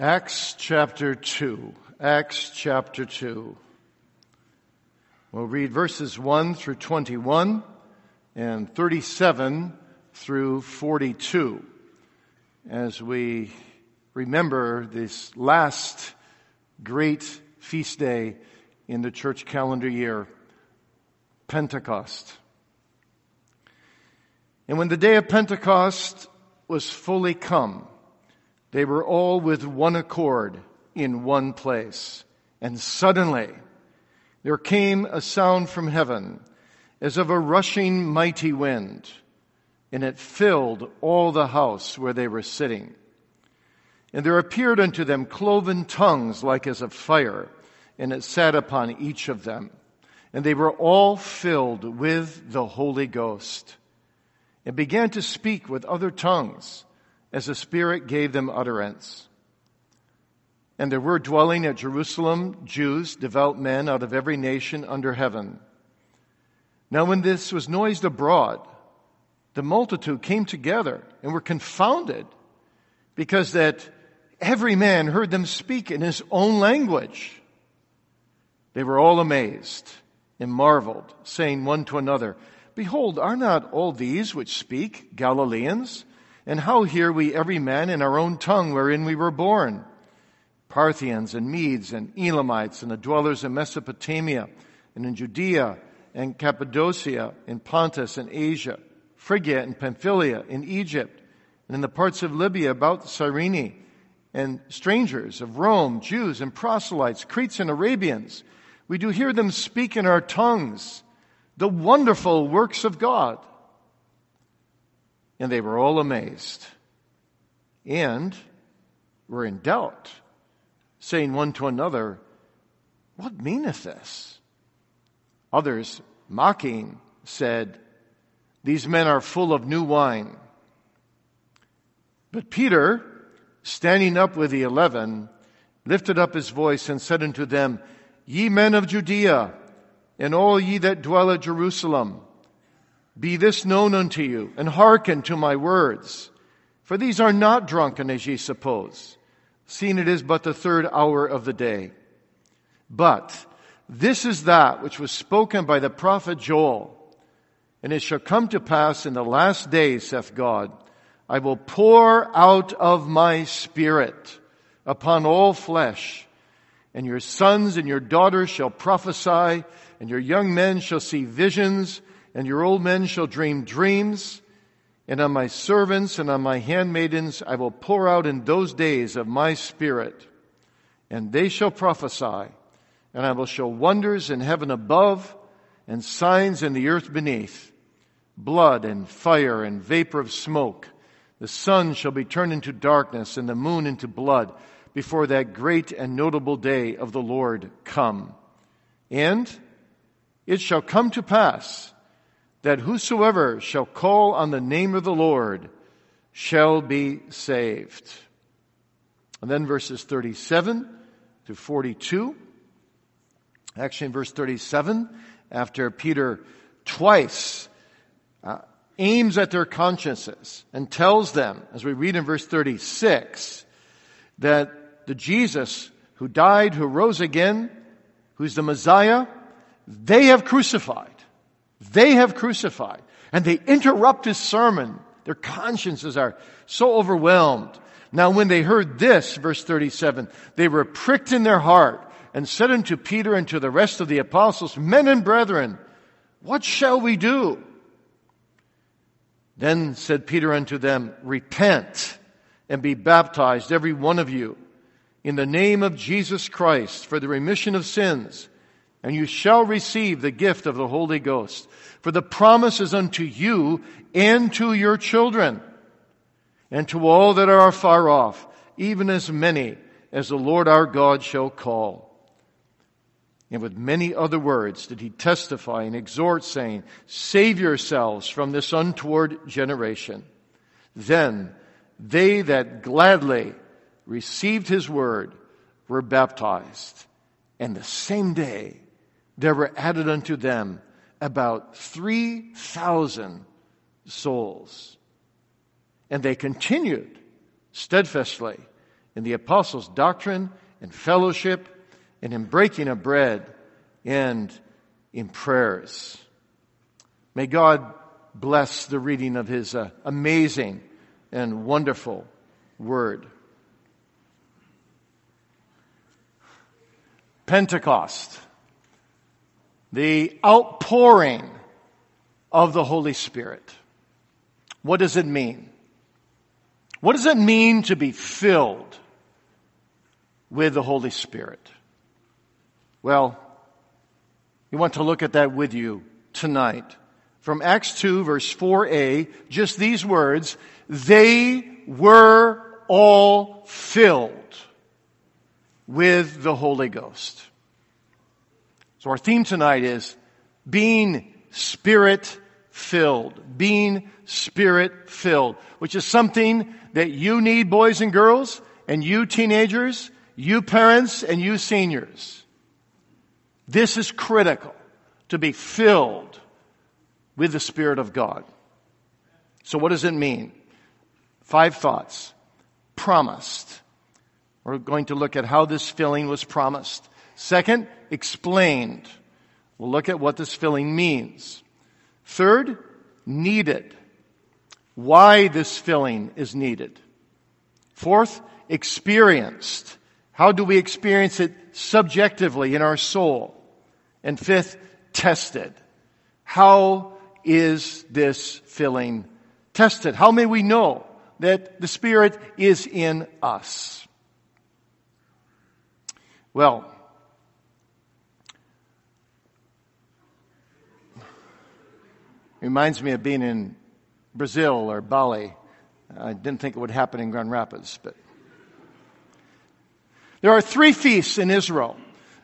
Acts chapter 2. Acts chapter 2. We'll read verses 1 through 21 and 37 through 42 as we remember this last great feast day in the church calendar year, Pentecost. And when the day of Pentecost was fully come, they were all with one accord in one place. And suddenly there came a sound from heaven as of a rushing mighty wind, and it filled all the house where they were sitting. And there appeared unto them cloven tongues like as of fire, and it sat upon each of them. And they were all filled with the Holy Ghost, and began to speak with other tongues as the Spirit gave them utterance. And there were dwelling at Jerusalem Jews, devout men out of every nation under heaven. Now when this was noised abroad, the multitude came together and were confounded because that every man heard them speak in his own language. They were all amazed and marveled, saying one to another, Behold, are not all these which speak Galileans? And how hear we every man in our own tongue wherein we were born? Parthians and Medes and Elamites and the dwellers in Mesopotamia and in Judea and Cappadocia, and Pontus and Asia, Phrygia and Pamphylia, in Egypt, and in the parts of Libya about Cyrene, and strangers of Rome, Jews and proselytes, Cretes and Arabians. We do hear them speak in our tongues the wonderful works of God. And they were all amazed and were in doubt, saying one to another, What meaneth this? Others, mocking, said, These men are full of new wine. But Peter, standing up with the eleven, lifted up his voice and said unto them, Ye men of Judea, and all ye that dwell at Jerusalem, be this known unto you, and hearken to my words. For these are not drunken as ye suppose, seeing it is but the third hour of the day. But this is that which was spoken by the prophet Joel. And it shall come to pass in the last days, saith God, I will pour out of my spirit upon all flesh, and your sons and your daughters shall prophesy, and your young men shall see visions, and your old men shall dream dreams, and on my servants and on my handmaidens I will pour out in those days of my spirit, and they shall prophesy, and I will show wonders in heaven above and signs in the earth beneath, blood and fire and vapor of smoke. The sun shall be turned into darkness and the moon into blood before that great and notable day of the Lord come. And it shall come to pass that whosoever shall call on the name of the Lord shall be saved. And then verses 37 to 42. Actually, in verse 37, after Peter twice uh, aims at their consciences and tells them, as we read in verse 36, that the Jesus who died, who rose again, who's the Messiah, they have crucified. They have crucified. And they interrupt his sermon. Their consciences are so overwhelmed. Now when they heard this, verse 37, they were pricked in their heart and said unto Peter and to the rest of the apostles, Men and brethren, what shall we do? Then said Peter unto them, Repent and be baptized, every one of you, in the name of Jesus Christ for the remission of sins and you shall receive the gift of the Holy Ghost. For the promise is unto you and to your children, and to all that are far off, even as many as the Lord our God shall call. And with many other words did he testify and exhort, saying, Save yourselves from this untoward generation. Then they that gladly received his word were baptized. And the same day there were added unto them about 3,000 souls. And they continued steadfastly in the apostles' doctrine and fellowship and in breaking of bread and in prayers. May God bless the reading of his uh, amazing and wonderful word. Pentecost, the outpouring of the Holy Spirit. What does it mean? What does it mean to be filled with the Holy Spirit? Well, we want to look at that with you tonight. From Acts 2 verse 4a, just these words, they were all filled with the Holy Ghost. So our theme tonight is being spirit filled. Being spirit filled, which is something that you need, boys and girls, and you teenagers, you parents, and you seniors. This is critical to be filled with the Spirit of God. So what does it mean? Five thoughts. Promised. We're going to look at how this filling was promised. Second, explained. We'll look at what this filling means. Third, needed. Why this filling is needed. Fourth, experienced. How do we experience it subjectively in our soul? And fifth, tested. How is this filling tested? How may we know that the Spirit is in us? Well, reminds me of being in Brazil or Bali. I didn't think it would happen in Grand Rapids, but there are three feasts in Israel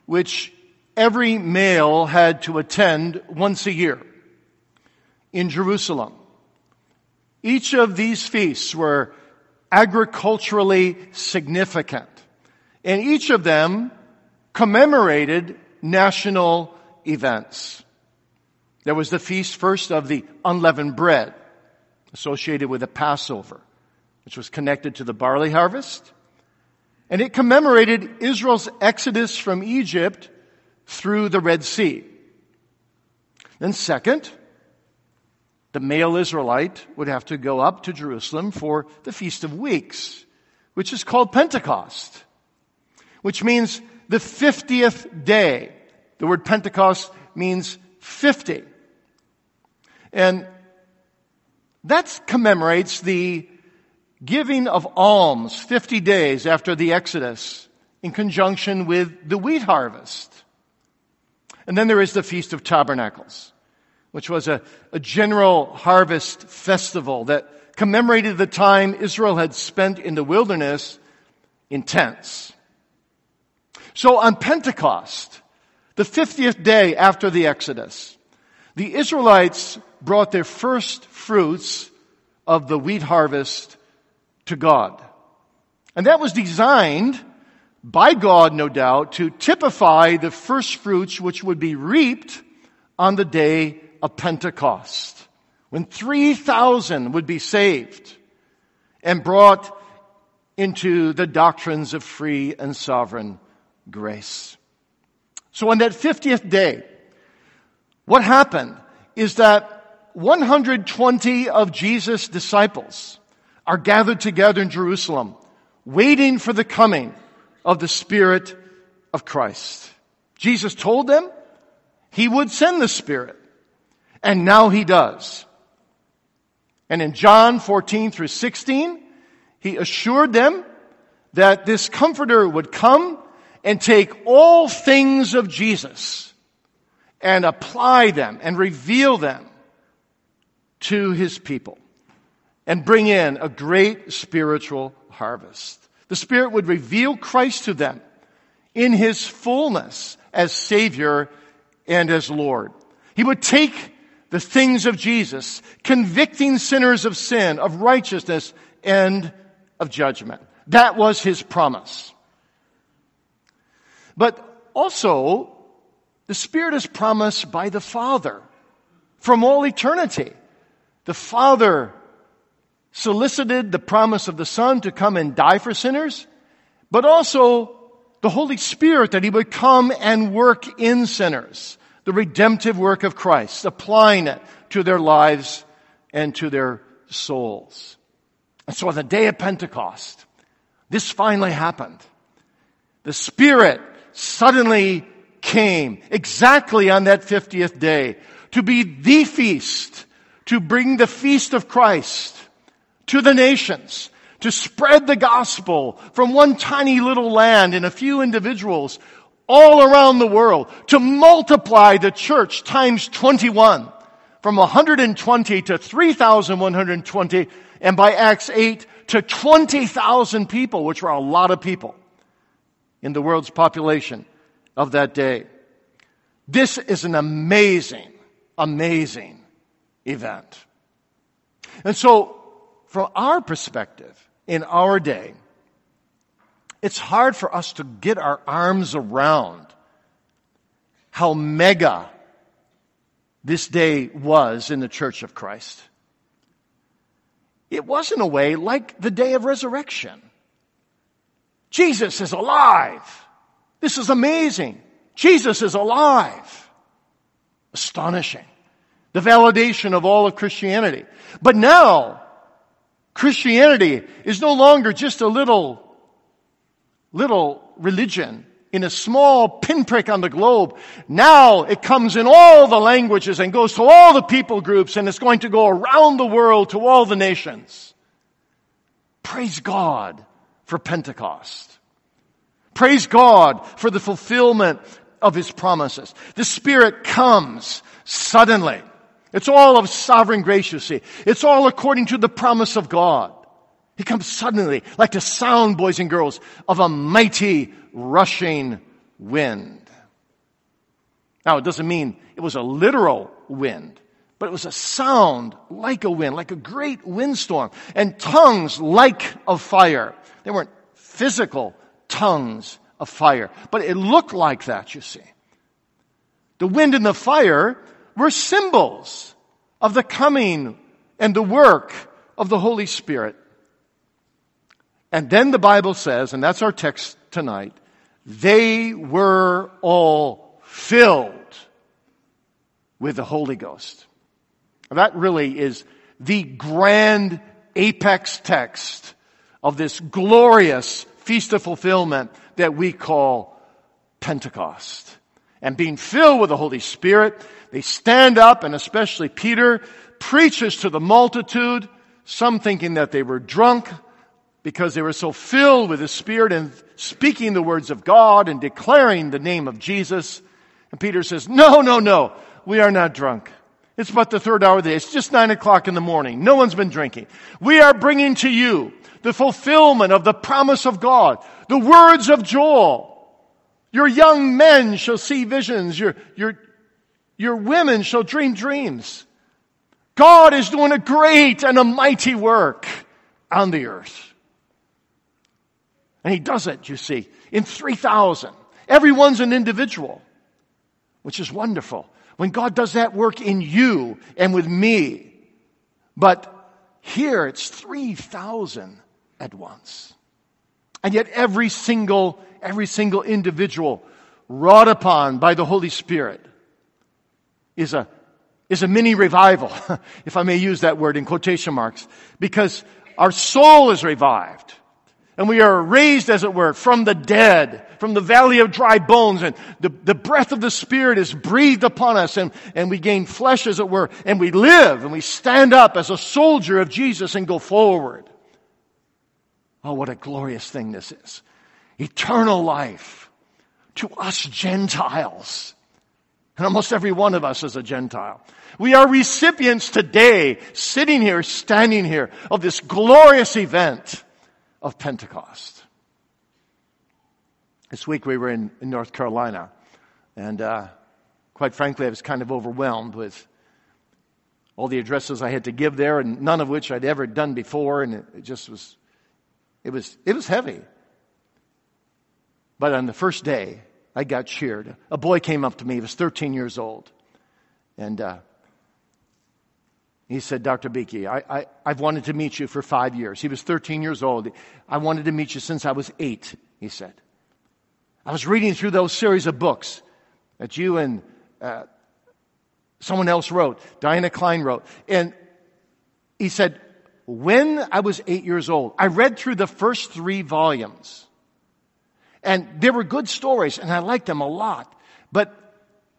which every male had to attend once a year in Jerusalem. Each of these feasts were agriculturally significant, and each of them commemorated national events. There was the feast first of the unleavened bread, associated with the Passover, which was connected to the barley harvest. And it commemorated Israel's exodus from Egypt through the Red Sea. Then second, the male Israelite would have to go up to Jerusalem for the Feast of Weeks, which is called Pentecost, which means the 50th day. The word Pentecost means 50. And that commemorates the giving of alms 50 days after the Exodus in conjunction with the wheat harvest. And then there is the Feast of Tabernacles, which was a, a general harvest festival that commemorated the time Israel had spent in the wilderness in tents. So on Pentecost, the 50th day after the Exodus, the Israelites brought their first fruits of the wheat harvest to God. And that was designed by God, no doubt, to typify the first fruits which would be reaped on the day of Pentecost, when 3,000 would be saved and brought into the doctrines of free and sovereign grace. So on that 50th day, what happened is that 120 of Jesus' disciples are gathered together in Jerusalem, waiting for the coming of the Spirit of Christ. Jesus told them he would send the Spirit. And now he does. And in John 14 through 16, he assured them that this comforter would come and take all things of Jesus and apply them and reveal them to his people and bring in a great spiritual harvest. The Spirit would reveal Christ to them in His fullness as Savior and as Lord. He would take the things of Jesus, convicting sinners of sin, of righteousness, and of judgment. That was His promise. But also, the Spirit is promised by the Father from all eternity. The Father solicited the promise of the Son to come and die for sinners, but also the Holy Spirit that He would come and work in sinners. The redemptive work of Christ, applying it to their lives and to their souls. And so on the day of Pentecost, this finally happened. The Spirit suddenly came exactly on that 50th day to be the feast, to bring the feast of Christ to the nations, to spread the gospel from one tiny little land and a few individuals all around the world, to multiply the church times 21 from 120 to 3,120 and by Acts 8 to 20,000 people, which were a lot of people in the world's population of that day. This is an amazing, amazing event. And so, from our perspective, in our day, it's hard for us to get our arms around how mega this day was in the Church of Christ. It was in a way like the day of resurrection. Jesus is alive. This is amazing. Jesus is alive. Astonishing. The validation of all of Christianity. But now, Christianity is no longer just a little, little religion in a small pinprick on the globe. Now it comes in all the languages and goes to all the people groups and it's going to go around the world to all the nations. Praise God for Pentecost. Praise God for the fulfillment of His promises. The Spirit comes suddenly. It's all of sovereign see. It's all according to the promise of God. He comes suddenly, like the sound, boys and girls, of a mighty rushing wind. Now, it doesn't mean it was a literal wind, but it was a sound like a wind, like a great windstorm, and tongues like of fire. They weren't physical tongues of fire, but it looked like that, you see. The wind and the fire were symbols of the coming and the work of the Holy Spirit. And then the Bible says, and that's our text tonight, they were all filled with the Holy Ghost. That really is the grand apex text of this glorious feast of fulfillment that we call Pentecost. And being filled with the Holy Spirit, they stand up, and especially Peter preaches to the multitude, some thinking that they were drunk because they were so filled with the Spirit and speaking the words of God and declaring the name of Jesus. And Peter says, no, no, no, we are not drunk. It's but the third hour of the day. It's just nine o'clock in the morning. No one's been drinking. We are bringing to you the fulfillment of the promise of God, the words of Joel. Your young men shall see visions. Your, your, your women shall dream dreams. God is doing a great and a mighty work on the earth. And he does it, you see, in 3,000. Everyone's an individual, which is wonderful. When God does that work in you and with me. But here it's 3,000 at once. And yet every single, every single individual wrought upon by the Holy Spirit is a, is a mini revival, if I may use that word in quotation marks, because our soul is revived. And we are raised, as it were, from the dead, from the valley of dry bones, and the, the breath of the Spirit is breathed upon us, and, and we gain flesh, as it were, and we live, and we stand up as a soldier of Jesus and go forward. Oh, what a glorious thing this is. Eternal life to us Gentiles. And almost every one of us is a Gentile. We are recipients today, sitting here, standing here, of this glorious event of Pentecost. This week we were in, in North Carolina, and uh, quite frankly, I was kind of overwhelmed with all the addresses I had to give there, and none of which I'd ever done before, and it, it just was, it was, it was heavy. But on the first day, I got cheered. A boy came up to me. He was 13 years old. And uh, he said, Dr. Beeke, I, I, I've wanted to meet you for five years. He was 13 years old. I wanted to meet you since I was eight. he said. I was reading through those series of books that you and uh, someone else wrote, Diana Kleyn wrote. And he said, when I was eight years old, I read through the first three volumes. And they were good stories, and I liked them a lot. But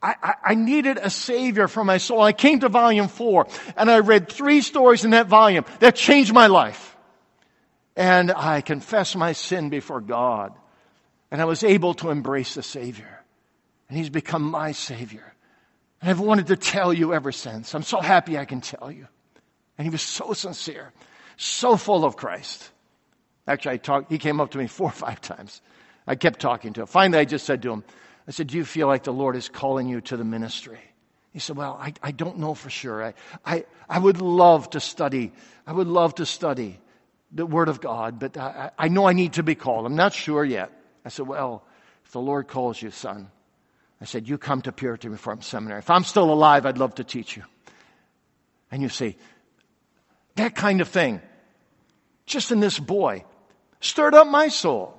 I, I, I, needed a savior for my soul. I came to volume four, and I read three stories in that volume that changed my life. And I confessed my sin before God. And I was able to embrace the Savior. And He's become my Savior. And I've wanted to tell you ever since. I'm so happy I can tell you. And he was so sincere, so full of Christ. Actually, I talked, he came up to me four or five times. I kept talking to him. Finally, I just said to him, I said, Do you feel like the Lord is calling you to the ministry? He said, Well, I, I don't know for sure. I, I, I would love to study. I would love to study the Word of God, but I, I know I need to be called. I'm not sure yet. I said, Well, if the Lord calls you, son, I said, You come to Puritan Reformed Seminary. If I'm still alive, I'd love to teach you. And you see, that kind of thing, just in this boy, stirred up my soul.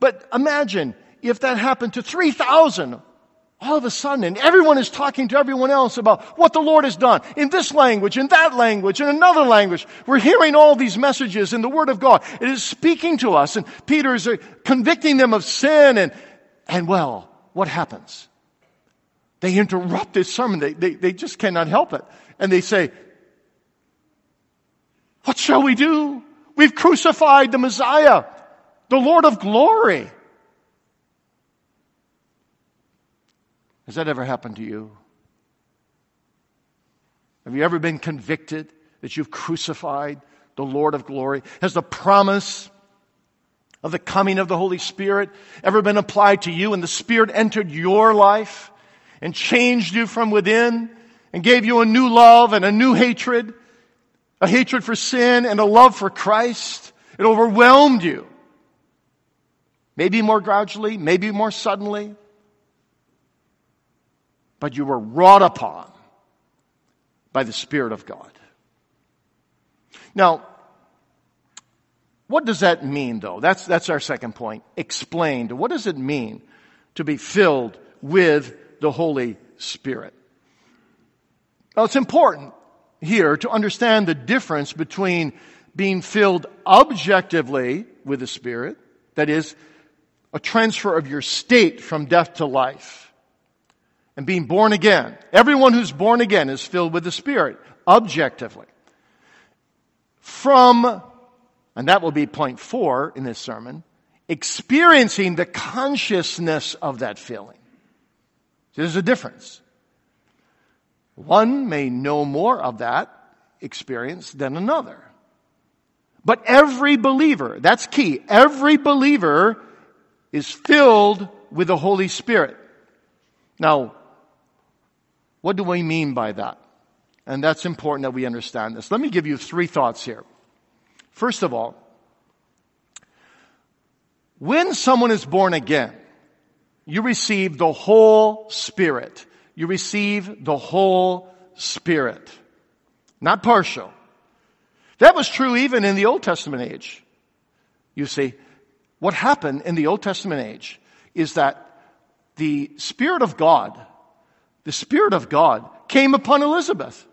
But imagine if that happened to 3,000 all of a sudden, and everyone is talking to everyone else about what the Lord has done in this language, in that language, in another language. We're hearing all these messages in the Word of God. It is speaking to us, and Peter is uh, convicting them of sin, and, and well, what happens? They interrupt this sermon. They, they, they just cannot help it. And they say, What shall we do? We've crucified the Messiah, the Lord of glory. Has that ever happened to you? Have you ever been convicted that you've crucified the Lord of glory? Has the promise of the coming of the Holy Spirit ever been applied to you and the Spirit entered your life and changed you from within and gave you a new love and a new hatred, a hatred for sin and a love for Christ? It overwhelmed you. Maybe more gradually, maybe more suddenly, but you were wrought upon by the Spirit of God. Now, what does that mean, though? That's, that's our second point. Explained. What does it mean to be filled with the Holy Spirit? Well, it's important here to understand the difference between being filled objectively with the Spirit, that is, a transfer of your state from death to life, and being born again. Everyone who's born again is filled with the Spirit, objectively. From and that will be point four in this sermon, experiencing the consciousness of that feeling. There's a difference. One may know more of that experience than another. But every believer, that's key, every believer is filled with the Holy Spirit. Now, what do we mean by that? And that's important that we understand this. Let me give you three thoughts here. First of all, when someone is born again, you receive the whole Spirit. You receive the whole Spirit. Not partial. That was true even in the Old Testament age. You see, what happened in the Old Testament age is that the Spirit of God, the Spirit of God came upon Elizabeth.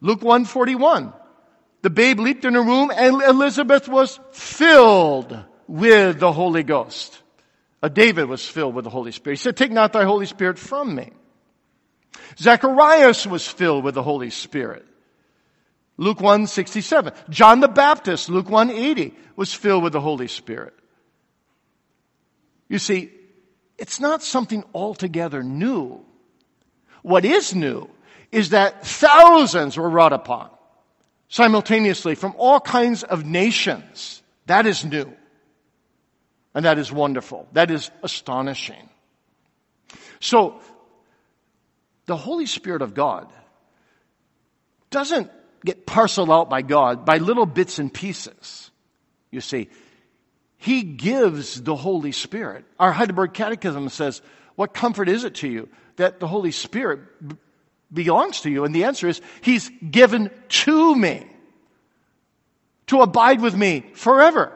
Luke 141. The babe leaped in her womb and Elizabeth was filled with the Holy Ghost. Uh, David was filled with the Holy Spirit. He said, take not thy Holy Spirit from me. Zacharias was filled with the Holy Spirit. Luke 167. John the Baptist, Luke 180, was filled with the Holy Spirit. You see, it's not something altogether new. What is new is that thousands were wrought upon simultaneously from all kinds of nations. That is new. And that is wonderful. That is astonishing. So, the Holy Spirit of God doesn't get parceled out by God by little bits and pieces. You see, He gives the Holy Spirit. Our Heidelberg Catechism says, what comfort is it to you that the Holy Spirit belongs to you? And the answer is, He's given to me to abide with me forever.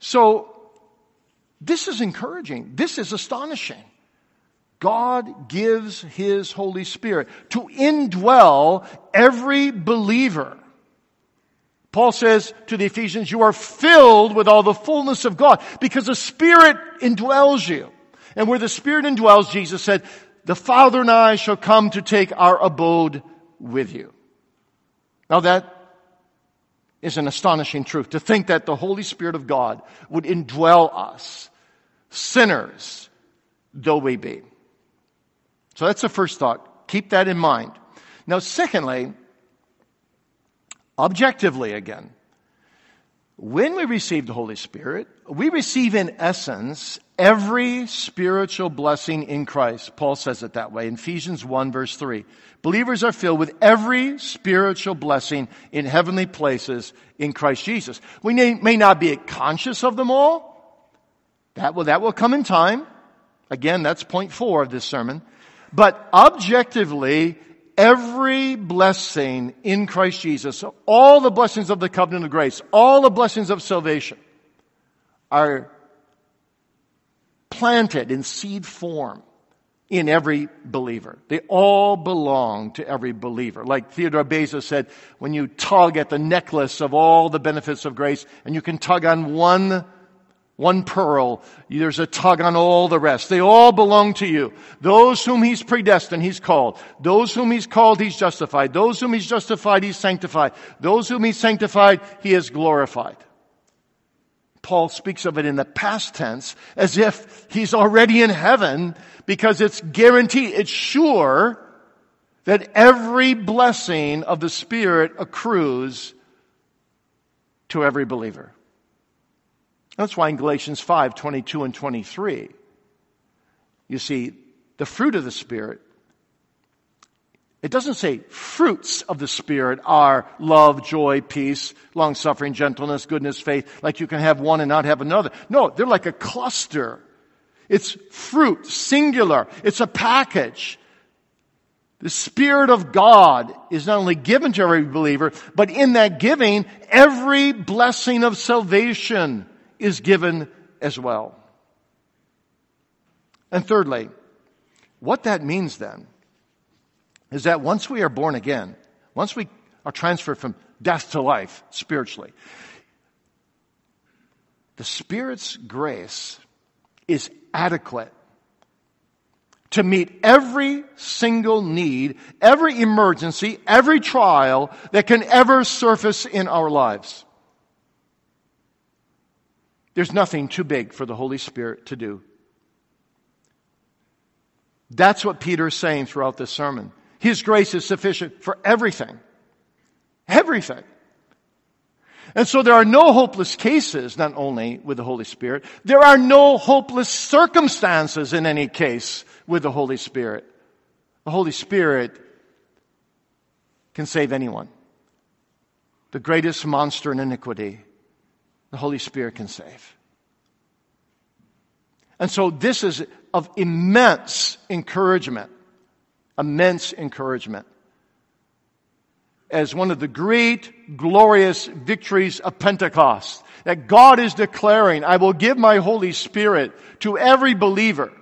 So, this is encouraging. This is astonishing. God gives His Holy Spirit to indwell every believer. Paul says to the Ephesians, you are filled with all the fullness of God because the Spirit indwells you. And where the Spirit indwells, Jesus said, the Father and I shall come to take our abode with you. Now that is an astonishing truth to think that the Holy Spirit of God would indwell us, sinners though we be. So that's the first thought. Keep that in mind. Now, secondly, objectively again, when we receive the Holy Spirit, we receive in essence every spiritual blessing in Christ. Paul says it that way in Ephesians 1 verse 3. Believers are filled with every spiritual blessing in heavenly places in Christ Jesus. We may, not be conscious of them all. That will, that will come in time. Again, that's point four of this sermon. But objectively, every blessing in Christ Jesus, all the blessings of the covenant of grace, all the blessings of salvation are planted in seed form in every believer. They all belong to every believer. Like Theodore Beza said, when you tug at the necklace of all the benefits of grace and you can tug on one one pearl. There's a tug on all the rest. They all belong to you. Those whom he's predestined, he's called. Those whom he's called, he's justified. Those whom he's justified, he's sanctified. Those whom he's sanctified, he has glorified. Paul speaks of it in the past tense as if he's already in heaven because it's guaranteed, it's sure that every blessing of the Spirit accrues to every believer. That's why in Galatians 5, 22 and 23, you see the fruit of the Spirit. It doesn't say fruits of the Spirit are love, joy, peace, long suffering, gentleness, goodness, faith, like you can have one and not have another. No, they're like a cluster. It's fruit, singular. It's a package. The Spirit of God is not only given to every believer, but in that giving, every blessing of salvation is given as well. And thirdly, what that means then is that once we are born again, once we are transferred from death to life spiritually, the Spirit's grace is adequate to meet every single need, every emergency, every trial that can ever surface in our lives. There's nothing too big for the Holy Spirit to do. That's what Peter is saying throughout this sermon. His grace is sufficient for everything. Everything. And so there are no hopeless cases, not only with the Holy Spirit, there are no hopeless circumstances in any case with the Holy Spirit. The Holy Spirit can save anyone. The greatest monster in iniquity the Holy Spirit can save. And so this is of immense encouragement, immense encouragement. As one of the great, glorious victories of Pentecost, that God is declaring, I will give my Holy Spirit to every believer.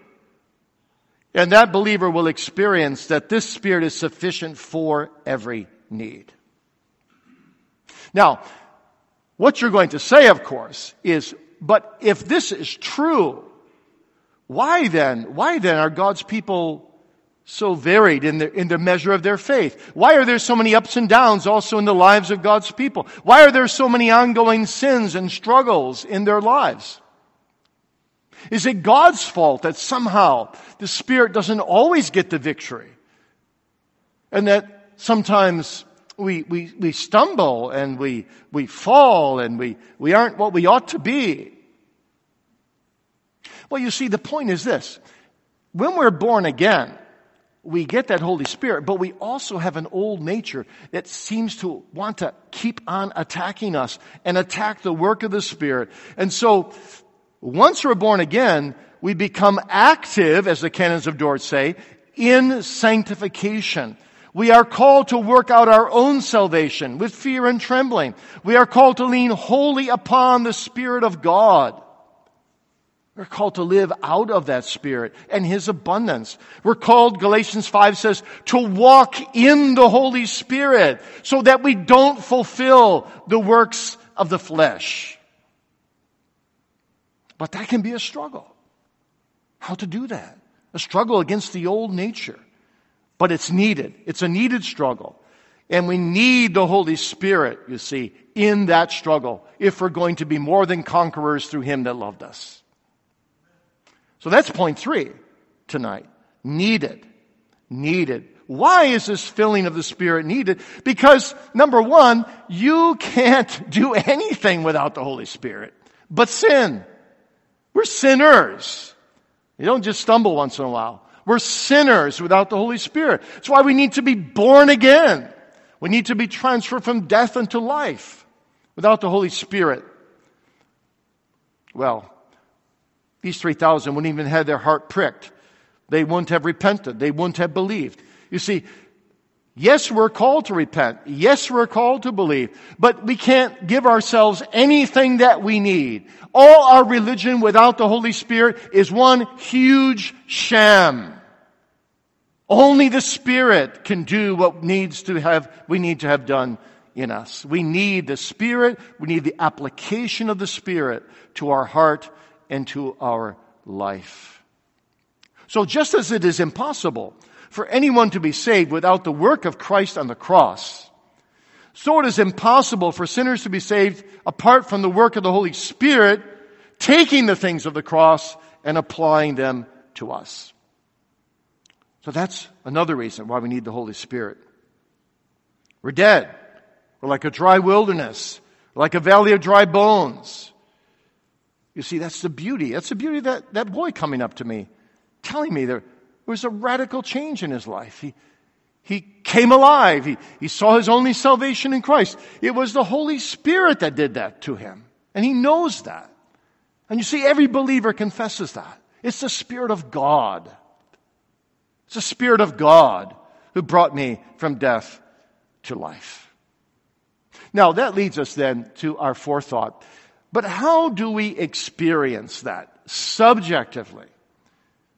And that believer will experience that this Spirit is sufficient for every need. Now, what you're going to say, of course, is, but if this is true, why then, why then are God's people so varied in the, in the measure of their faith? Why are there so many ups and downs also in the lives of God's people? Why are there so many ongoing sins and struggles in their lives? Is it God's fault that somehow the Spirit doesn't always get the victory? And that sometimes we, we, we stumble and we, we fall and we, we aren't what we ought to be. Well, you see, the point is this. When we're born again, we get that Holy Spirit, but we also have an old nature that seems to want to keep on attacking us and attack the work of the Spirit. And so, once we're born again, we become active, as the canons of Dort say, in sanctification. We are called to work out our own salvation with fear and trembling. We are called to lean wholly upon the Spirit of God. We're called to live out of that Spirit and His abundance. We're called, Galatians 5 says, to walk in the Holy Spirit so that we don't fulfill the works of the flesh. But that can be a struggle. How to do that? A struggle against the old nature. But it's needed. It's a needed struggle. And we need the Holy Spirit, you see, in that struggle if we're going to be more than conquerors through Him that loved us. So that's point three tonight. Needed. Needed. Why is this filling of the Spirit needed? Because number one, you can't do anything without the Holy Spirit but sin. We're sinners. You don't just stumble once in a while. We're sinners without the Holy Spirit. That's why we need to be born again. We need to be transferred from death into life without the Holy Spirit. Well, these 3,000 wouldn't even have their heart pricked. They wouldn't have repented. They wouldn't have believed. You see, yes, we're called to repent. Yes, we're called to believe. But we can't give ourselves anything that we need. All our religion without the Holy Spirit is one huge sham. Only the Spirit can do what needs to have, we need to have done in us. We need the Spirit. We need the application of the Spirit to our heart and to our life. So just as it is impossible for anyone to be saved without the work of Christ on the cross, so it is impossible for sinners to be saved apart from the work of the Holy Spirit taking the things of the cross and applying them to us. So that's another reason why we need the Holy Spirit. We're dead. We're like a dry wilderness, like a valley of dry bones. You see, that's the beauty. That's the beauty of that, that boy coming up to me, telling me there was a radical change in his life. He, he came alive. He, he saw his only salvation in Christ. It was the Holy Spirit that did that to him. And he knows that. And you see, every believer confesses that. It's the Spirit of God. It's the Spirit of God who brought me from death to life. Now, that leads us then to our forethought. But how do we experience that subjectively?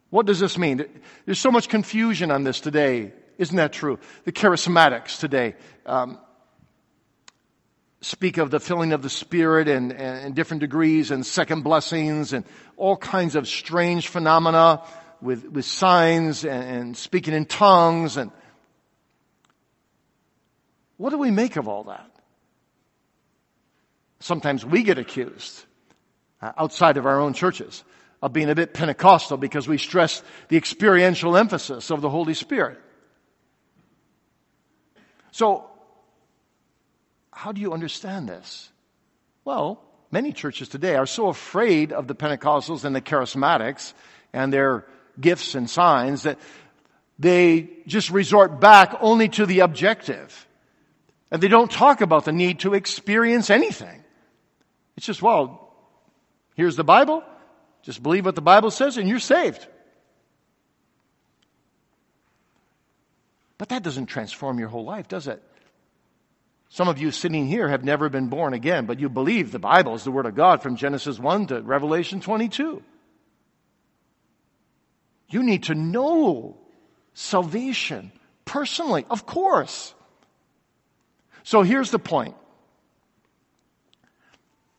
What does this mean? There's so much confusion on this today. Isn't that true? The charismatics today um, speak of the filling of the Spirit and, and, and, different degrees and second blessings and all kinds of strange phenomena with, with signs and, and speaking in tongues. And what do we make of all that? Sometimes we get accused uh, outside of our own churches of being a bit Pentecostal because we stress the experiential emphasis of the Holy Spirit. So, how do you understand this? Well, many churches today are so afraid of the Pentecostals and the charismatics and their gifts and signs that they just resort back only to the objective. And they don't talk about the need to experience anything. It's just, well, here's the Bible. Just believe what the Bible says and you're saved. But that doesn't transform your whole life, does it? Some of you sitting here have never been born again, but you believe the Bible is the Word of God from Genesis 1 to Revelation 22. You need to know salvation personally, of course. So here's the point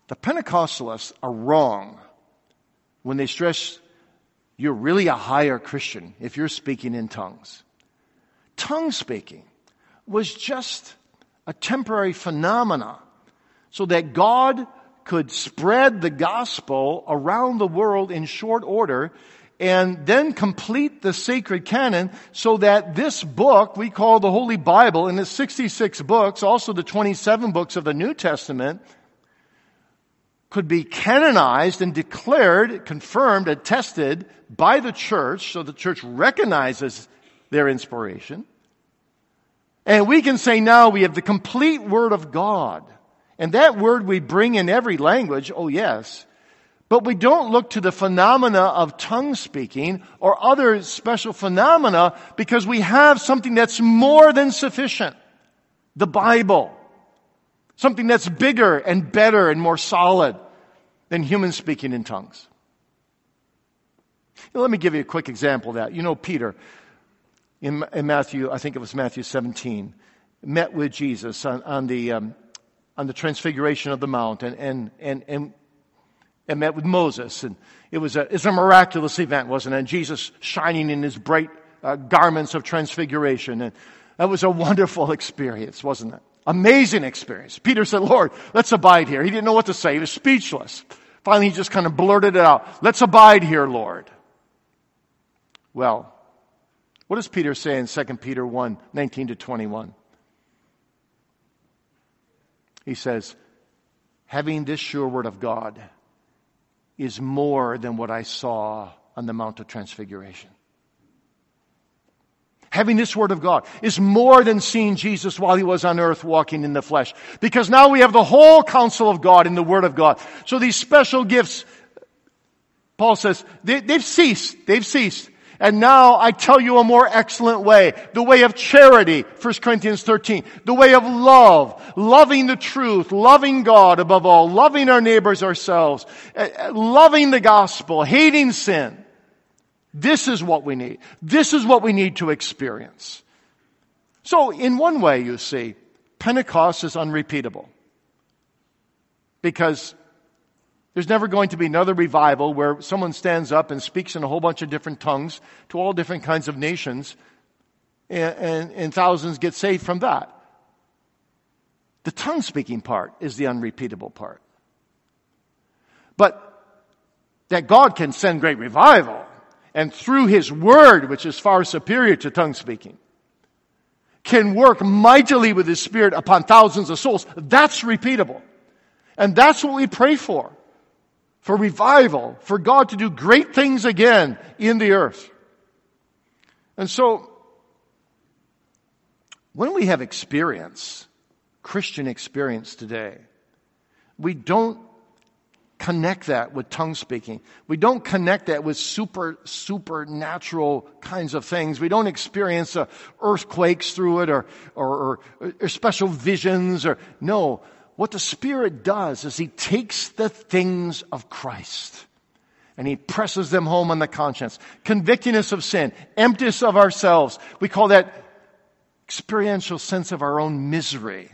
the Pentecostalists are wrong when they stress you're really a higher Christian if you're speaking in tongues. Tongue speaking was just a temporary phenomena so that God could spread the gospel around the world in short order and then complete the sacred canon so that this book we call the Holy Bible and the 66 books, also the 27 books of the New Testament, could be canonized and declared, confirmed, attested by the church, so the church recognizes their inspiration. And we can say now we have the complete Word of God. And that word we bring in every language, oh yes. But we don't look to the phenomena of tongue speaking or other special phenomena because we have something that's more than sufficient. The Bible. Something that's bigger and better and more solid than human speaking in tongues. Let me give you a quick example of that. You know, Peter, in, in Matthew, I think it was Matthew 17, met with Jesus on, on the, um, on the transfiguration of the mount and, and, and, and, and met with Moses. And it was a, it was a miraculous event, wasn't it? And Jesus shining in his bright uh, garments of transfiguration. And that was a wonderful experience, wasn't it? Amazing experience. Peter said, Lord, let's abide here. He didn't know what to say. He was speechless. Finally, he just kind of blurted it out. Let's abide here, Lord. Well, what does Peter say in 2 Peter 1, 19 to 21? He says, having this sure word of God is more than what I saw on the Mount of Transfiguration. Having this Word of God is more than seeing Jesus while He was on earth walking in the flesh. Because now we have the whole counsel of God in the Word of God. So these special gifts, Paul says, they, they've ceased. They've ceased. And now I tell you a more excellent way. The way of charity, 1 Corinthians 13. The way of love, loving the truth, loving God above all, loving our neighbors ourselves, eh, eh, loving the gospel, hating sin. This is what we need. This is what we need to experience. So in one way, you see, Pentecost is unrepeatable. Because there's never going to be another revival where someone stands up and speaks in a whole bunch of different tongues to all different kinds of nations and, and, and thousands get saved from that. The tongue speaking part is the unrepeatable part. But that God can send great revival and through His Word, which is far superior to tongue speaking, can work mightily with His Spirit upon thousands of souls. That's repeatable. And that's what we pray for. For revival, for God to do great things again in the earth. And so, when we have experience, Christian experience today, we don't connect that with tongue speaking. We don't connect that with super, supernatural kinds of things. We don't experience uh, earthquakes through it or, or, or, or special visions or, no. What the Spirit does is He takes the things of Christ and He presses them home on the conscience, convicting us of sin, empty us of ourselves. We call that experiential sense of our own misery.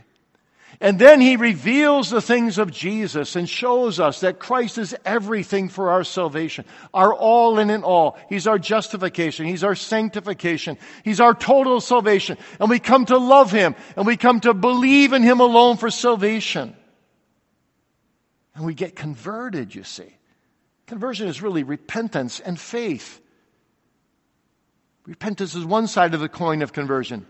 And then he reveals the things of Jesus and shows us that Christ is everything for our salvation, our all in and all. He's our justification. He's our sanctification. He's our total salvation. And we come to love him and we come to believe in him alone for salvation. And we get converted, you see. Conversion is really repentance and faith. Repentance is one side of the coin of conversion.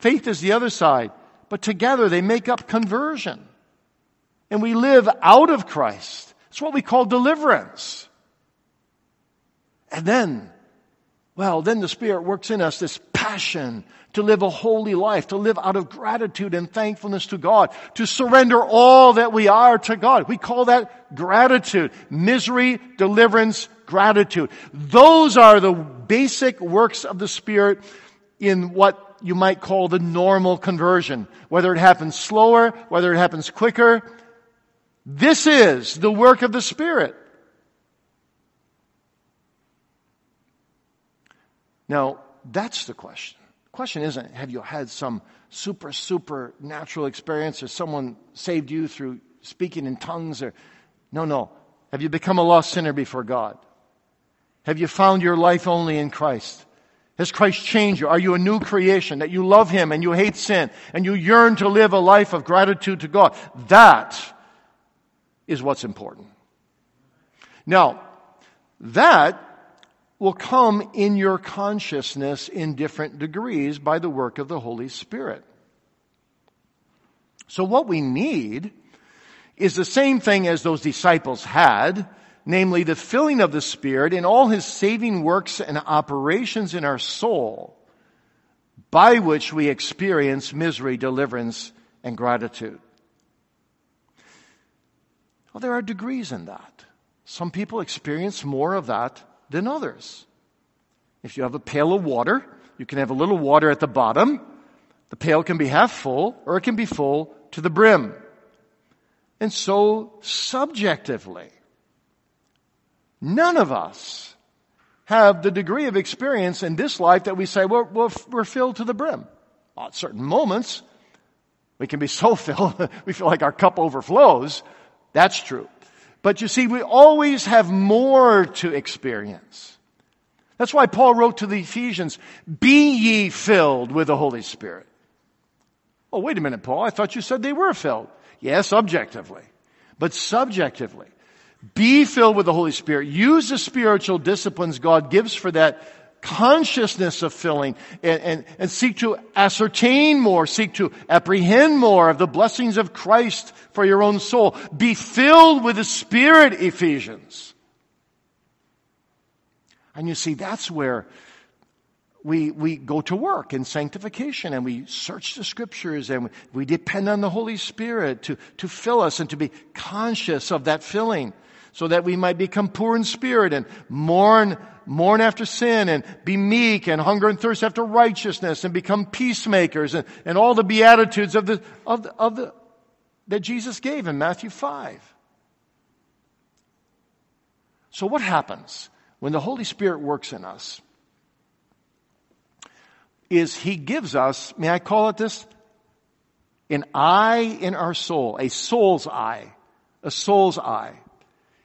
Faith is the other side but together they make up conversion. And we live out of Christ. It's what we call deliverance. And then, well, then the Spirit works in us this passion to live a holy life, to live out of gratitude and thankfulness to God, to surrender all that we are to God. We call that gratitude. Misery, deliverance, gratitude. Those are the basic works of the Spirit in what you might call the normal conversion. Whether it happens slower, whether it happens quicker. This is the work of the Spirit. Now, that's the question. The question isn't, have you had some super, super natural experience or someone saved you through speaking in tongues or, no, no. Have you become a lost sinner before God? Have you found your life only in Christ? Has Christ changed you? Are you a new creation? That you love Him and you hate sin and you yearn to live a life of gratitude to God? That is what's important. Now, that will come in your consciousness in different degrees by the work of the Holy Spirit. So what we need is the same thing as those disciples had, namely the filling of the Spirit in all His saving works and operations in our soul, by which we experience misery, deliverance, and gratitude. Well, there are degrees in that. Some people experience more of that than others. If you have a pail of water, you can have a little water at the bottom. The pail can be half full or it can be full to the brim. And so subjectively, none of us have the degree of experience in this life that we say, well, we're, we're filled to the brim. At certain moments, we can be so filled, we feel like our cup overflows. That's true. But you see, we always have more to experience. That's why Paul wrote to the Ephesians, be ye filled with the Holy Spirit. Oh, wait a minute, Paul. I thought you said they were filled. Yes, objectively. But subjectively, be filled with the Holy Spirit. Use the spiritual disciplines God gives for that consciousness of filling and, and, and seek to ascertain more, seek to apprehend more of the blessings of Christ for your own soul. Be filled with the Spirit, Ephesians. And you see, that's where we, we go to work in sanctification and we search the scriptures and we, we depend on the Holy Spirit to, to fill us and to be conscious of that filling so that we might become poor in spirit and mourn, mourn after sin and be meek and hunger and thirst after righteousness and become peacemakers and, and all the beatitudes of the, of the, of the, that Jesus gave in Matthew 5. So what happens when the Holy Spirit works in us? is he gives us, may I call it this? An eye in our soul, a soul's eye, a soul's eye.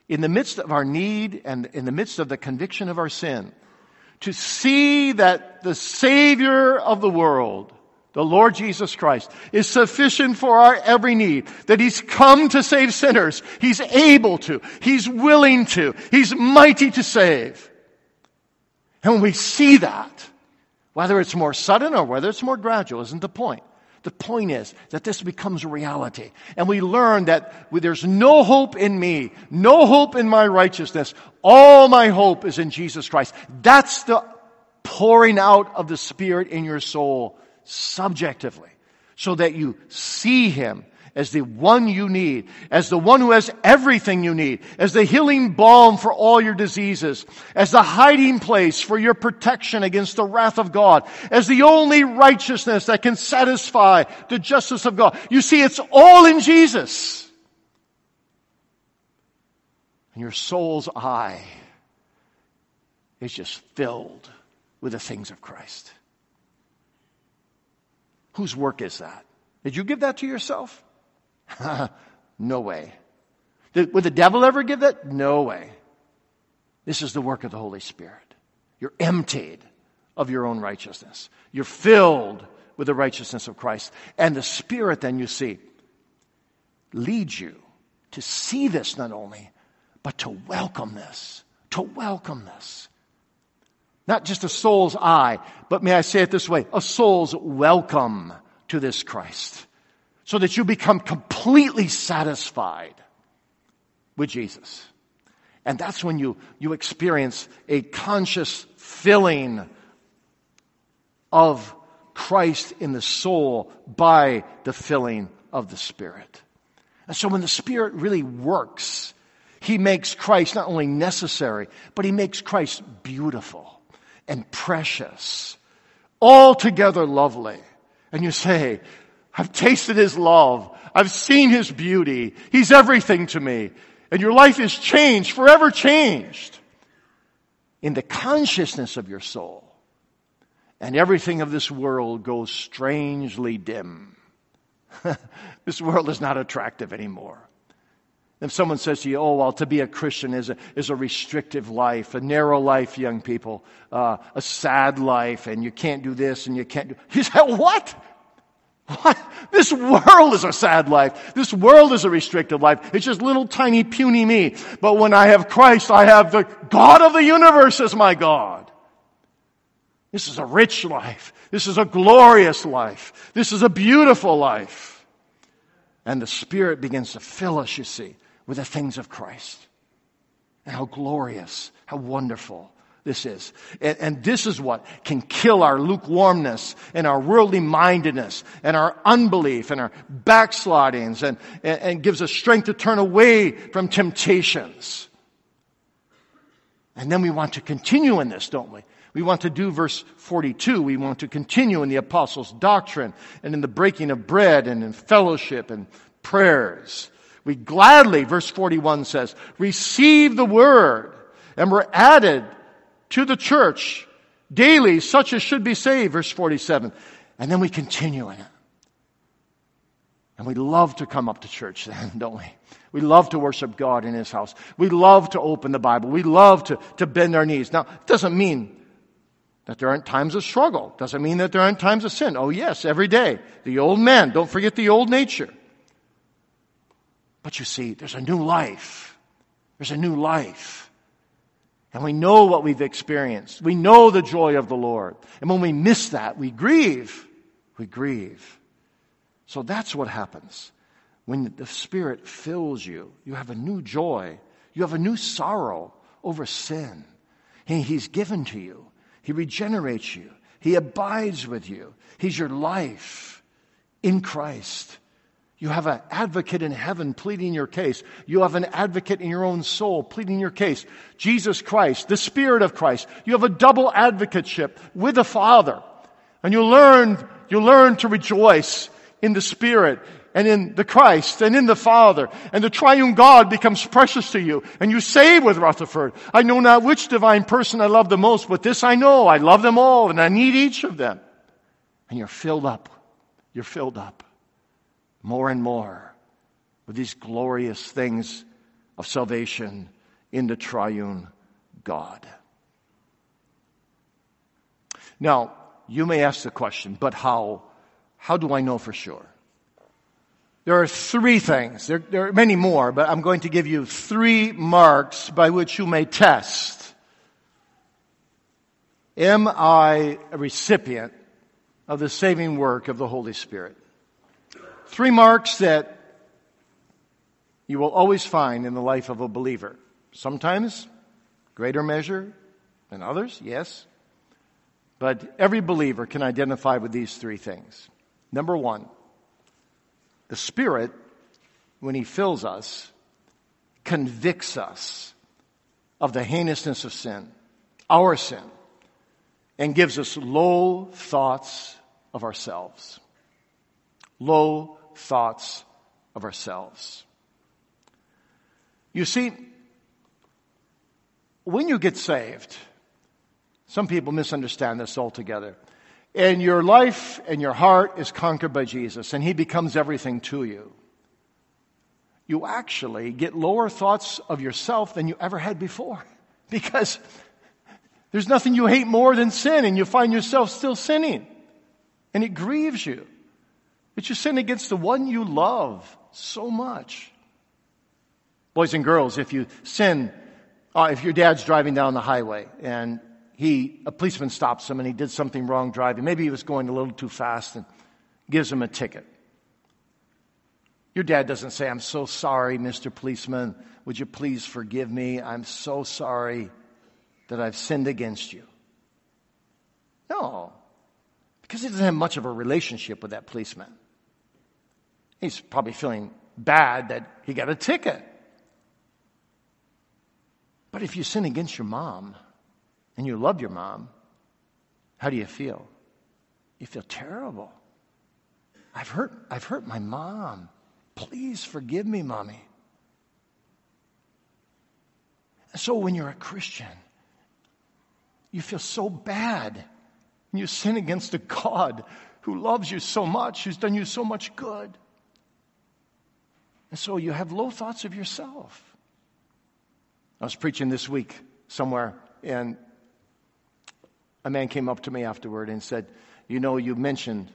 In the midst of our need and in the midst of the conviction of our sin, to see that the Savior of the world, the Lord Jesus Christ, is sufficient for our every need, that He's come to save sinners. He's able to. He's willing to. He's mighty to save. And when we see that, whether it's more sudden or whether it's more gradual isn't the point. The point is that this becomes a reality. And we learn that there's no hope in me, no hope in my righteousness. All my hope is in Jesus Christ. That's the pouring out of the Spirit in your soul subjectively so that you see Him as the one you need, as the one who has everything you need, as the healing balm for all your diseases, as the hiding place for your protection against the wrath of God, as the only righteousness that can satisfy the justice of God. You see, it's all in Jesus. And your soul's eye is just filled with the things of Christ. Whose work is that? Did you give that to yourself? no way. Would the devil ever give that? No way. This is the work of the Holy Spirit. You're emptied of your own righteousness. You're filled with the righteousness of Christ. And the Spirit, then you see, leads you to see this not only, but to welcome this. To welcome this. Not just a soul's eye, but may I say it this way a soul's welcome to this Christ so that you become completely satisfied with Jesus. And that's when you, you experience a conscious filling of Christ in the soul by the filling of the Spirit. And so when the Spirit really works, He makes Christ not only necessary, but He makes Christ beautiful and precious, altogether lovely. And you say, I've tasted His love. I've seen His beauty. He's everything to me. And your life is changed, forever changed in the consciousness of your soul. And everything of this world goes strangely dim. this world is not attractive anymore. If someone says to you, oh, well, to be a Christian is a, is a restrictive life, a narrow life, young people, uh, a sad life, and you can't do this and you can't do, you say, what? What? This world is a sad life. This world is a restricted life. It's just little tiny puny me. But when I have Christ, I have the God of the universe as my God. This is a rich life. This is a glorious life. This is a beautiful life. And the Spirit begins to fill us, you see, with the things of Christ. And how glorious, how wonderful, this is. And, and, this is what can kill our lukewarmness and our worldly mindedness and our unbelief and our backslidings and, and, and gives us strength to turn away from temptations. And then we want to continue in this, don't we? We want to do verse 42. We want to continue in the apostles' doctrine and in the breaking of bread and in fellowship and prayers. We gladly, verse 41 says, receive the word and were added to the church daily, such as should be saved, verse 47. And then we continue in it. And we love to come up to church then, don't we? We love to worship God in His house. We love to open the Bible. We love to, to bend our knees. Now, it doesn't mean that there aren't times of struggle. It Doesn't mean that there aren't times of sin. Oh yes, every day. The old man. Don't forget the old nature. But you see, there's a new life. There's a new life. And we know what we've experienced. We know the joy of the Lord. And when we miss that, we grieve. We grieve. So that's what happens. When the Spirit fills you, you have a new joy. You have a new sorrow over sin. He's given to you. He regenerates you. He abides with you. He's your life in Christ. You have an advocate in heaven pleading your case. You have an advocate in your own soul pleading your case. Jesus Christ, the Spirit of Christ. You have a double advocateship with the Father. And you learn, you learn to rejoice in the Spirit and in the Christ and in the Father. And the triune God becomes precious to you. And you say with Rutherford, I know not which divine person I love the most, but this I know, I love them all and I need each of them. And you're filled up. You're filled up more and more with these glorious things of salvation in the triune God. Now, you may ask the question, but how how do I know for sure? There are three things. There, there, are many more, but I'm going to give you three marks by which you may test. Am I a recipient of the saving work of the Holy Spirit? Three marks that you will always find in the life of a believer. Sometimes greater measure than others, yes. But every believer can identify with these three things. Number one, the Spirit, when He fills us, convicts us of the heinousness of sin, our sin, and gives us low thoughts of ourselves. Low thoughts of ourselves. You see, when you get saved, some people misunderstand this altogether and your life and your heart is conquered by Jesus and he becomes everything to you, you actually get lower thoughts of yourself than you ever had before because there's nothing you hate more than sin and you find yourself still sinning and it grieves you. But you sin against the one you love so much. Boys and girls, if you sin, uh, if your dad's driving down the highway and he, a policeman stops him and he did something wrong driving. Maybe he was going a little too fast and gives him a ticket. Your dad doesn't say, I'm so sorry, Mr. Policeman. Would you please forgive me? I'm so sorry that I've sinned against you. No, because he doesn't have much of a relationship with that policeman. He's probably feeling bad that he got a ticket. But if you sin against your mom, and you love your mom, how do you feel? You feel terrible. I've hurt, I've hurt my mom. Please forgive me, mommy. So when you're a Christian, you feel so bad. You sin against a God who loves you so much, who's done you so much good. And so you have low thoughts of yourself. I was preaching this week somewhere, and a man came up to me afterward and said, You know, you mentioned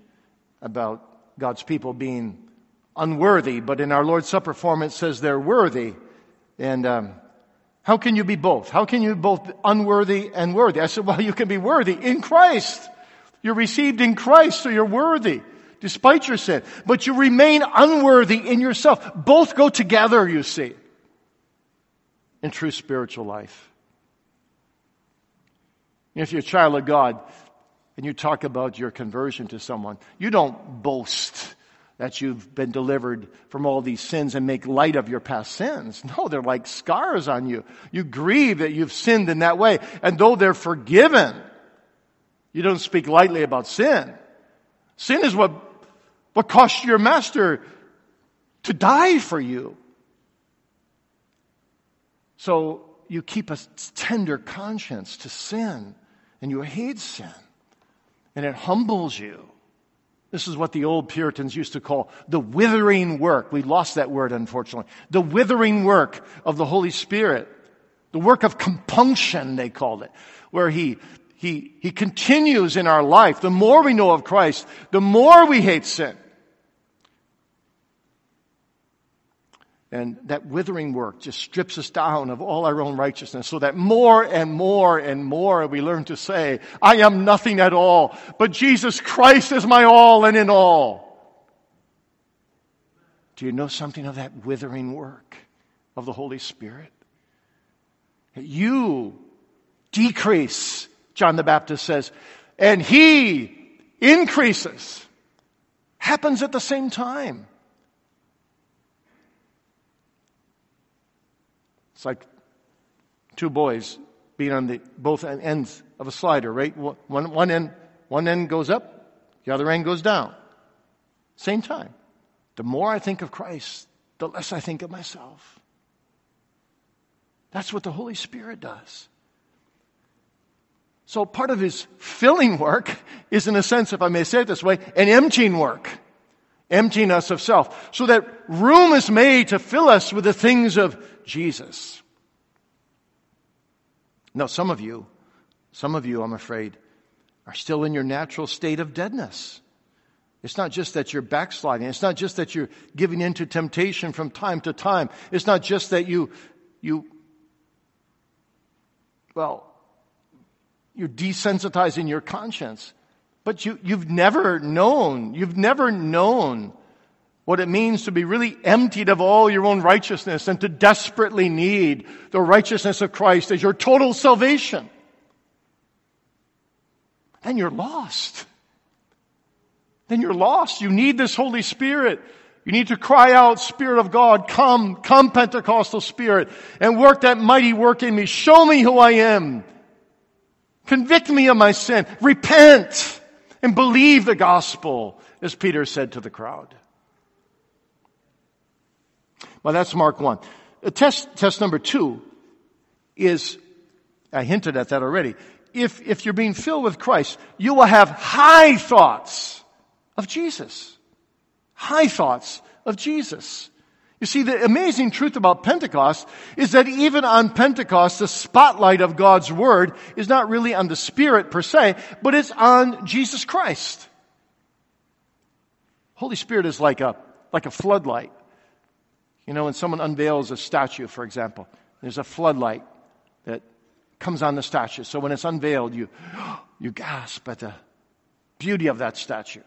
about God's people being unworthy, but in our Lord's Supper form it says they're worthy. And um, how can you be both? How can you be both unworthy and worthy? I said, Well, you can be worthy in Christ. You're received in Christ, so you're worthy despite your sin. But you remain unworthy in yourself. Both go together, you see, in true spiritual life. If you're a child of God and you talk about your conversion to someone, you don't boast that you've been delivered from all these sins and make light of your past sins. No, they're like scars on you. You grieve that you've sinned in that way. And though they're forgiven, you don't speak lightly about sin. Sin is what, what cost your master to die for you. So you keep a tender conscience to sin and you hate sin and it humbles you. This is what the old Puritans used to call the withering work. We lost that word, unfortunately. The withering work of the Holy Spirit. The work of compunction, they called it, where He, He, He continues in our life. The more we know of Christ, the more we hate sin. And that withering work just strips us down of all our own righteousness so that more and more and more we learn to say, I am nothing at all, but Jesus Christ is my all and in all. Do you know something of that withering work of the Holy Spirit? You decrease, John the Baptist says, and He increases. Happens at the same time. It's like two boys being on the both ends of a slider, right? One, one end, one end goes up, the other end goes down. Same time. The more I think of Christ, the less I think of myself. That's what the Holy Spirit does. So part of his filling work is, in a sense, if I may say it this way, an emptying work. Emptying us of self. So that room is made to fill us with the things of Jesus. Now, some of you, some of you, I'm afraid, are still in your natural state of deadness. It's not just that you're backsliding. It's not just that you're giving in to temptation from time to time. It's not just that you, you, well, you're desensitizing your conscience. But you, you've never known, you've never known what it means to be really emptied of all your own righteousness and to desperately need the righteousness of Christ as your total salvation, then you're lost. Then you're lost. You need this Holy Spirit. You need to cry out, Spirit of God, come, come Pentecostal Spirit, and work that mighty work in me. Show me who I am. Convict me of my sin. Repent and believe the gospel, as Peter said to the crowd. Well, that's Mark 1. Uh, test, test number two is, I hinted at that already. If, if you're being filled with Christ, you will have high thoughts of Jesus. High thoughts of Jesus. You see, the amazing truth about Pentecost is that even on Pentecost, the spotlight of God's Word is not really on the Spirit per se, but it's on Jesus Christ. Holy Spirit is like a, like a floodlight. You know, when someone unveils a statue, for example, there's a floodlight that comes on the statue. So when it's unveiled, you, you gasp at the beauty of that statue.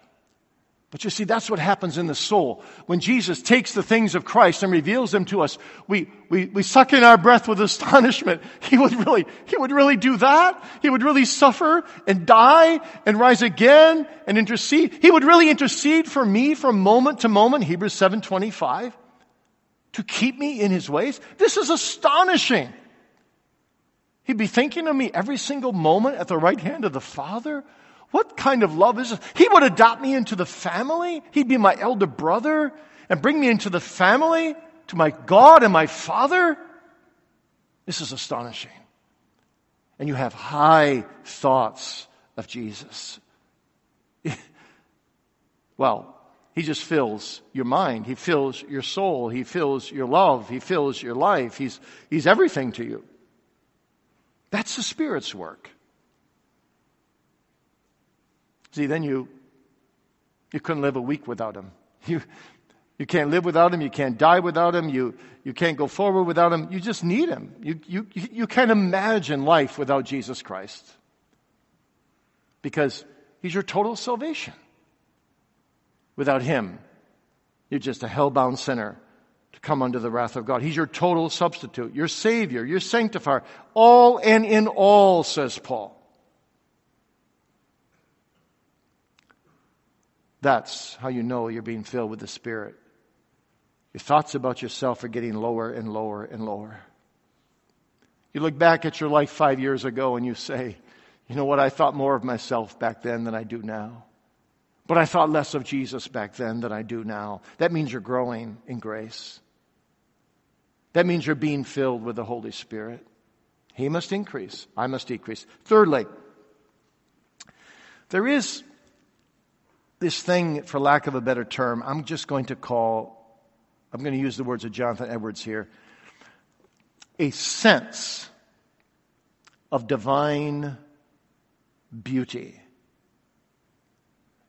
But you see, that's what happens in the soul. When Jesus takes the things of Christ and reveals them to us, we, we, we suck in our breath with astonishment. He would really, he would really do that? He would really suffer and die and rise again and intercede? He would really intercede for me from moment to moment, Hebrews 7.25? to keep me in his ways? This is astonishing. He'd be thinking of me every single moment at the right hand of the Father. What kind of love is this? He would adopt me into the family. He'd be my elder brother and bring me into the family to my God and my Father. This is astonishing. And you have high thoughts of Jesus. well, he just fills your mind. He fills your soul. He fills your love. He fills your life. He's, he's everything to you. That's the Spirit's work. See, then you, you couldn't live a week without Him. You, you can't live without Him. You can't die without Him. You, you can't go forward without Him. You just need Him. You, you, you can't imagine life without Jesus Christ. Because He's your total salvation. Without Him, you're just a hell-bound sinner to come under the wrath of God. He's your total substitute, your Savior, your sanctifier, all and in all, says Paul. That's how you know you're being filled with the Spirit. Your thoughts about yourself are getting lower and lower and lower. You look back at your life five years ago and you say, you know what? I thought more of myself back then than I do now. But I thought less of Jesus back then than I do now. That means you're growing in grace. That means you're being filled with the Holy Spirit. He must increase. I must decrease. Thirdly, there is this thing, for lack of a better term, I'm just going to call, I'm going to use the words of Jonathan Edwards here, a sense of divine beauty.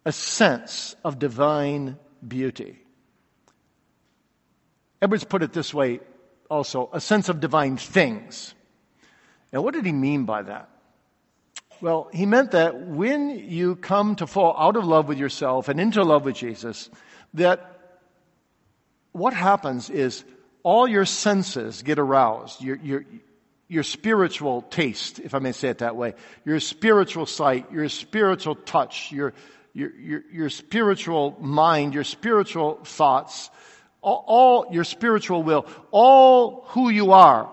A sense of divine beauty. Edwards put it this way also a sense of divine things. Now, what did he mean by that? Well, he meant that when you come to fall out of love with yourself and into love with Jesus, that what happens is all your senses get aroused. Your, your, your spiritual taste, if I may say it that way, your spiritual sight, your spiritual touch, your, your, your, your spiritual mind, your spiritual thoughts, all, all your spiritual will, all who you are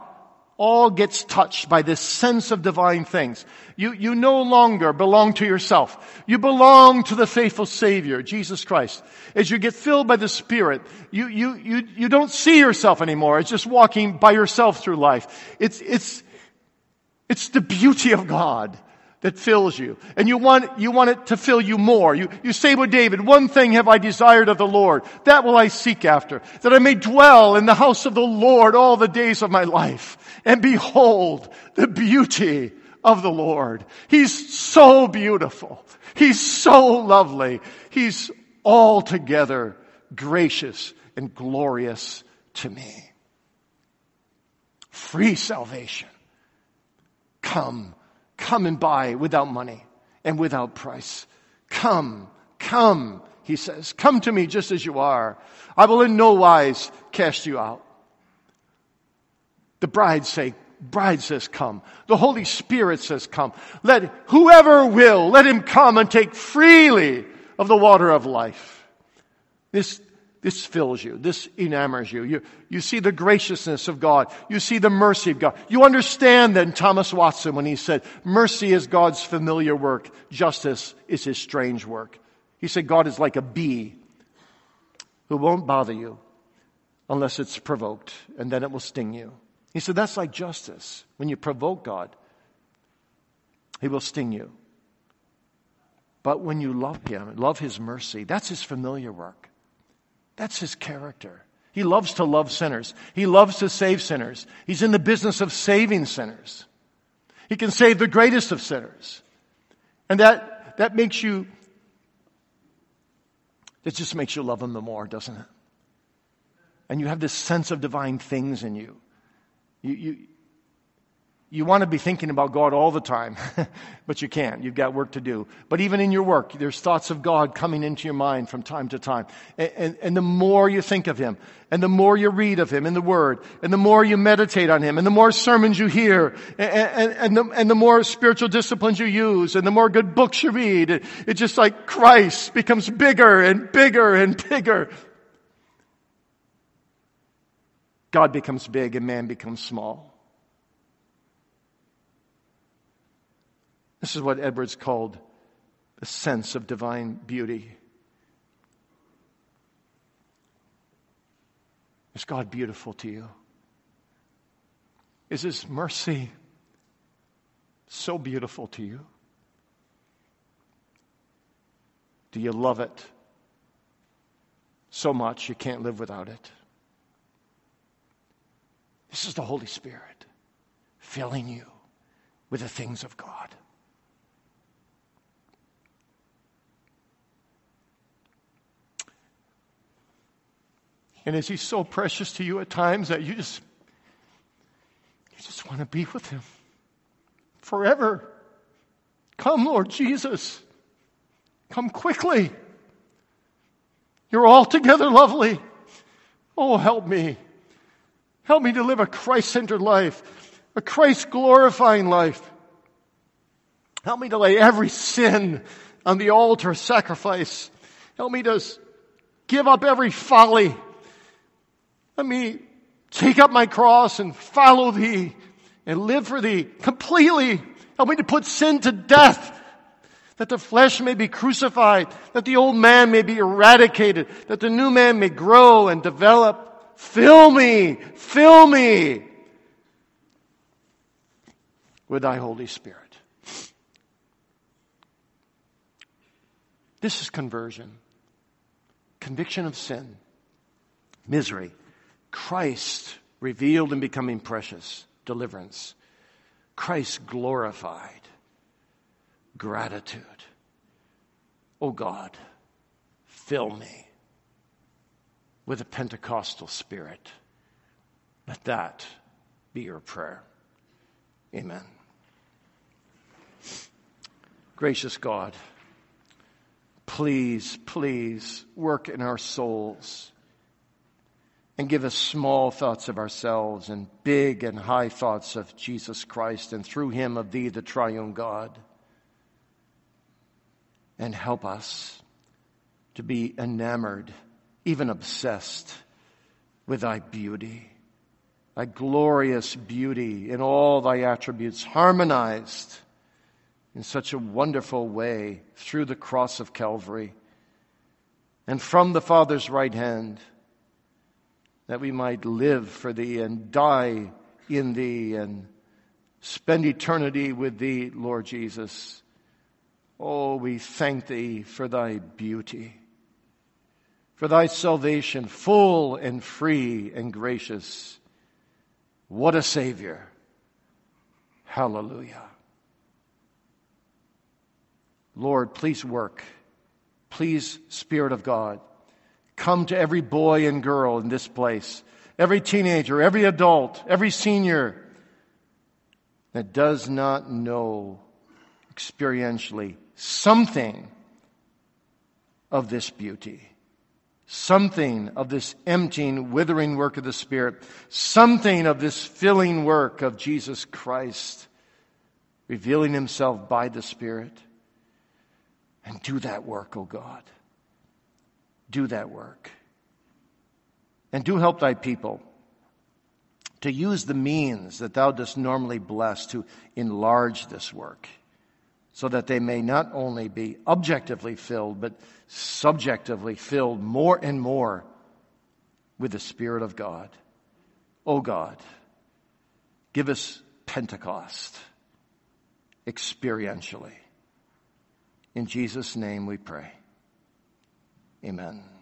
all gets touched by this sense of divine things. You, you no longer belong to yourself. You belong to the faithful Savior, Jesus Christ. As you get filled by the Spirit, you, you, you, you don't see yourself anymore. It's just walking by yourself through life. It's, it's, it's the beauty of God that fills you. And you want, you want it to fill you more. You, you say with David, one thing have I desired of the Lord, that will I seek after, that I may dwell in the house of the Lord all the days of my life. And behold the beauty of the Lord. He's so beautiful. He's so lovely. He's altogether gracious and glorious to me. Free salvation. Come Come and buy without money and without price. Come, come, he says. Come to me just as you are. I will in no wise cast you out. The bride say, bride says come. The Holy Spirit says come. Let whoever will, let him come and take freely of the water of life. This this fills you. This enamors you. you. You see the graciousness of God. You see the mercy of God. You understand then Thomas Watson when he said, mercy is God's familiar work. Justice is his strange work. He said God is like a bee who won't bother you unless it's provoked and then it will sting you. He said that's like justice. When you provoke God, he will sting you. But when you love him, love his mercy, that's his familiar work. That's his character. He loves to love sinners. He loves to save sinners. He's in the business of saving sinners. He can save the greatest of sinners. And that, that makes you, it just makes you love him the more, doesn't it? And you have this sense of divine things in you. You, you, you want to be thinking about God all the time, but you can't. You've got work to do. But even in your work, there's thoughts of God coming into your mind from time to time. And, and, and, the more you think of Him, and the more you read of Him in the Word, and the more you meditate on Him, and the more sermons you hear, and, and, the, and the more spiritual disciplines you use, and the more good books you read, it, it's just like Christ becomes bigger and bigger and bigger. God becomes big and man becomes small. This is what Edwards called the sense of divine beauty. Is God beautiful to you? Is His mercy so beautiful to you? Do you love it so much you can't live without it? This is the Holy Spirit filling you with the things of God. And is he so precious to you at times that you just, you just want to be with him forever? Come, Lord Jesus. Come quickly. You're altogether lovely. Oh, help me. Help me to live a Christ centered life, a Christ glorifying life. Help me to lay every sin on the altar of sacrifice Help me to give up every folly. Let me take up my cross and follow thee and live for thee completely. Help me to put sin to death that the flesh may be crucified, that the old man may be eradicated, that the new man may grow and develop. Fill me, fill me with thy Holy Spirit. This is conversion, conviction of sin, misery, Christ revealed and becoming precious, deliverance, Christ glorified, gratitude. Oh God, fill me with a Pentecostal spirit. Let that be your prayer. Amen. Gracious God, please, please work in our souls and give us small thoughts of ourselves and big and high thoughts of Jesus Christ and through him of thee, the triune God. And help us to be enamored, even obsessed with thy beauty thy glorious beauty in all thy attributes, harmonized in such a wonderful way through the cross of Calvary and from the Father's right hand, that we might live for thee and die in thee and spend eternity with thee, Lord Jesus. Oh, we thank thee for thy beauty, for thy salvation, full and free and gracious what a Savior. Hallelujah. Lord, please work. Please, Spirit of God, come to every boy and girl in this place, every teenager, every adult, every senior that does not know experientially something of this beauty something of this emptying, withering work of the Spirit, something of this filling work of Jesus Christ, revealing Himself by the Spirit. And do that work, O oh God. Do that work. And do help thy people to use the means that thou dost normally bless to enlarge this work so that they may not only be objectively filled, but subjectively filled more and more with the Spirit of God. Oh God, give us Pentecost experientially. In Jesus' name we pray. Amen.